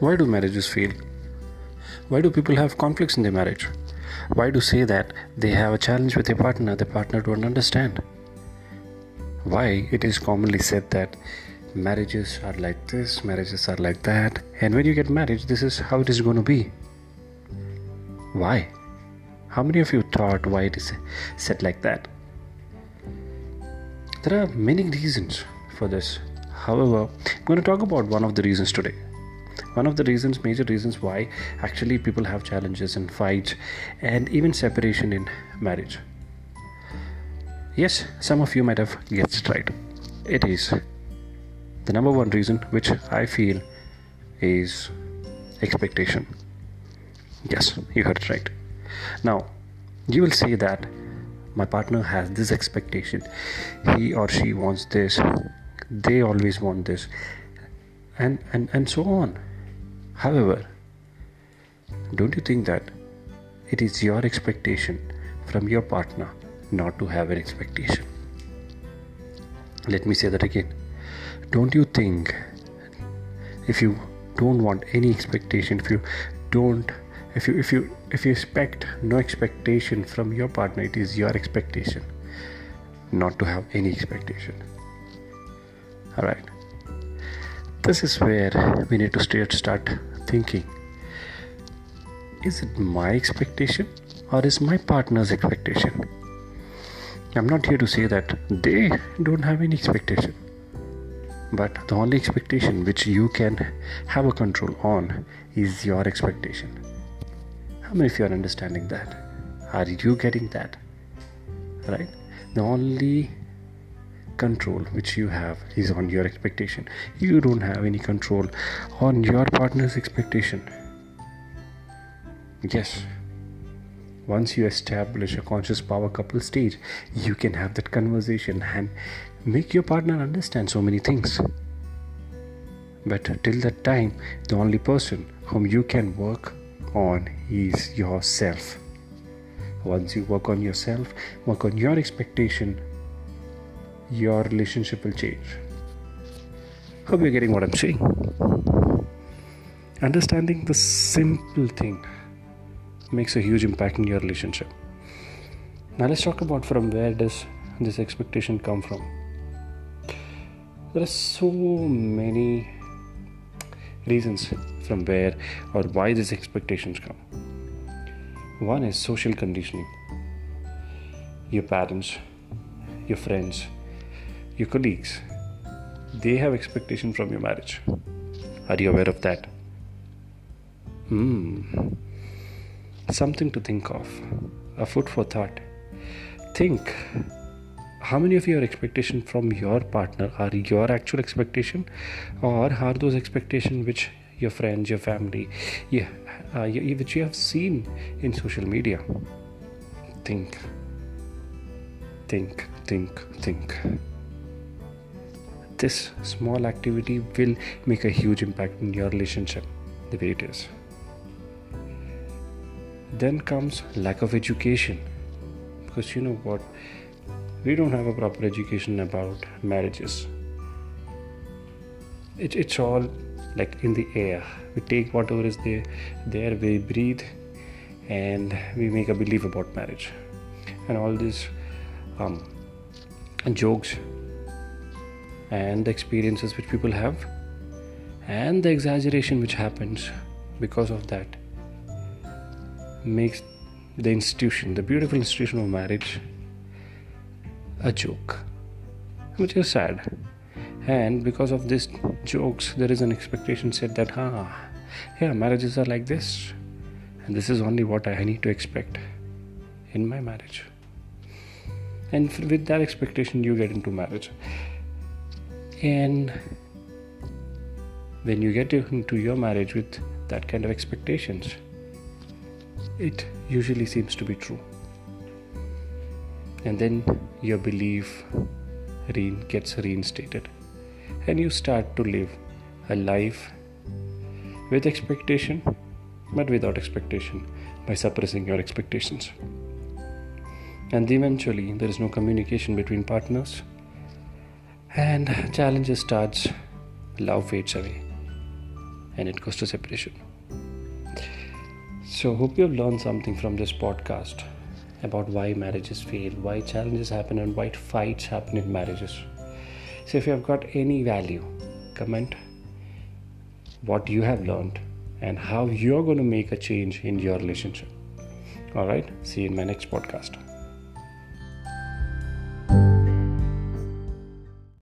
Why do marriages fail? Why do people have conflicts in their marriage? Why do say that they have a challenge with their partner, their partner don't understand? Why it is commonly said that marriages are like this, marriages are like that, and when you get married, this is how it is going to be. Why? How many of you thought why it is said like that? There are many reasons for this. However, I'm going to talk about one of the reasons today. One of the reasons, major reasons why actually people have challenges and fights and even separation in marriage. Yes, some of you might have guessed right. It is the number one reason which I feel is expectation. Yes, you heard it right. Now, you will say that my partner has this expectation, he or she wants this, they always want this, and, and, and so on. However, don't you think that it is your expectation from your partner not to have an expectation? Let me say that again. Don't you think if you don't want any expectation, if you don't if you if you if you expect no expectation from your partner it is your expectation not to have any expectation all right this is where we need to start start thinking is it my expectation or is my partner's expectation i'm not here to say that they don't have any expectation but the only expectation which you can have a control on is your expectation how many of you are understanding that? Are you getting that? Right? The only control which you have is on your expectation. You don't have any control on your partner's expectation. Yes. Once you establish a conscious power couple stage, you can have that conversation and make your partner understand so many things. But till that time, the only person whom you can work on is yourself. Once you work on yourself, work on your expectation, your relationship will change. Hope you're getting what I'm saying. Understanding the simple thing makes a huge impact in your relationship. Now let's talk about from where does this expectation come from. There are so many reasons from where or why these expectations come. One is social conditioning. Your parents, your friends, your colleagues, they have expectation from your marriage. Are you aware of that? Hmm. Something to think of. A food for thought. Think how many of your expectation from your partner are your actual expectation or are those expectations which your friends your family yeah, uh, which you have seen in social media think think think think this small activity will make a huge impact in your relationship the way it is. Then comes lack of education. Because you know what? We don't have a proper education about marriages. It, it's all like in the air. We take whatever is there there we breathe and we make a belief about marriage. And all these um, jokes and the experiences which people have and the exaggeration which happens because of that makes the institution the beautiful institution of marriage a joke, which is sad. And because of these jokes, there is an expectation set that, ah, yeah, marriages are like this, and this is only what I need to expect in my marriage. And with that expectation, you get into marriage. And when you get into your marriage with that kind of expectations, it usually seems to be true. And then your belief gets reinstated. And you start to live a life with expectation but without expectation by suppressing your expectations. And eventually there is no communication between partners and challenges starts love fades away and it goes to separation. So, hope you have learned something from this podcast about why marriages fail, why challenges happen, and why fights happen in marriages. So, if you have got any value, comment what you have learned and how you're going to make a change in your relationship. All right, see you in my next podcast.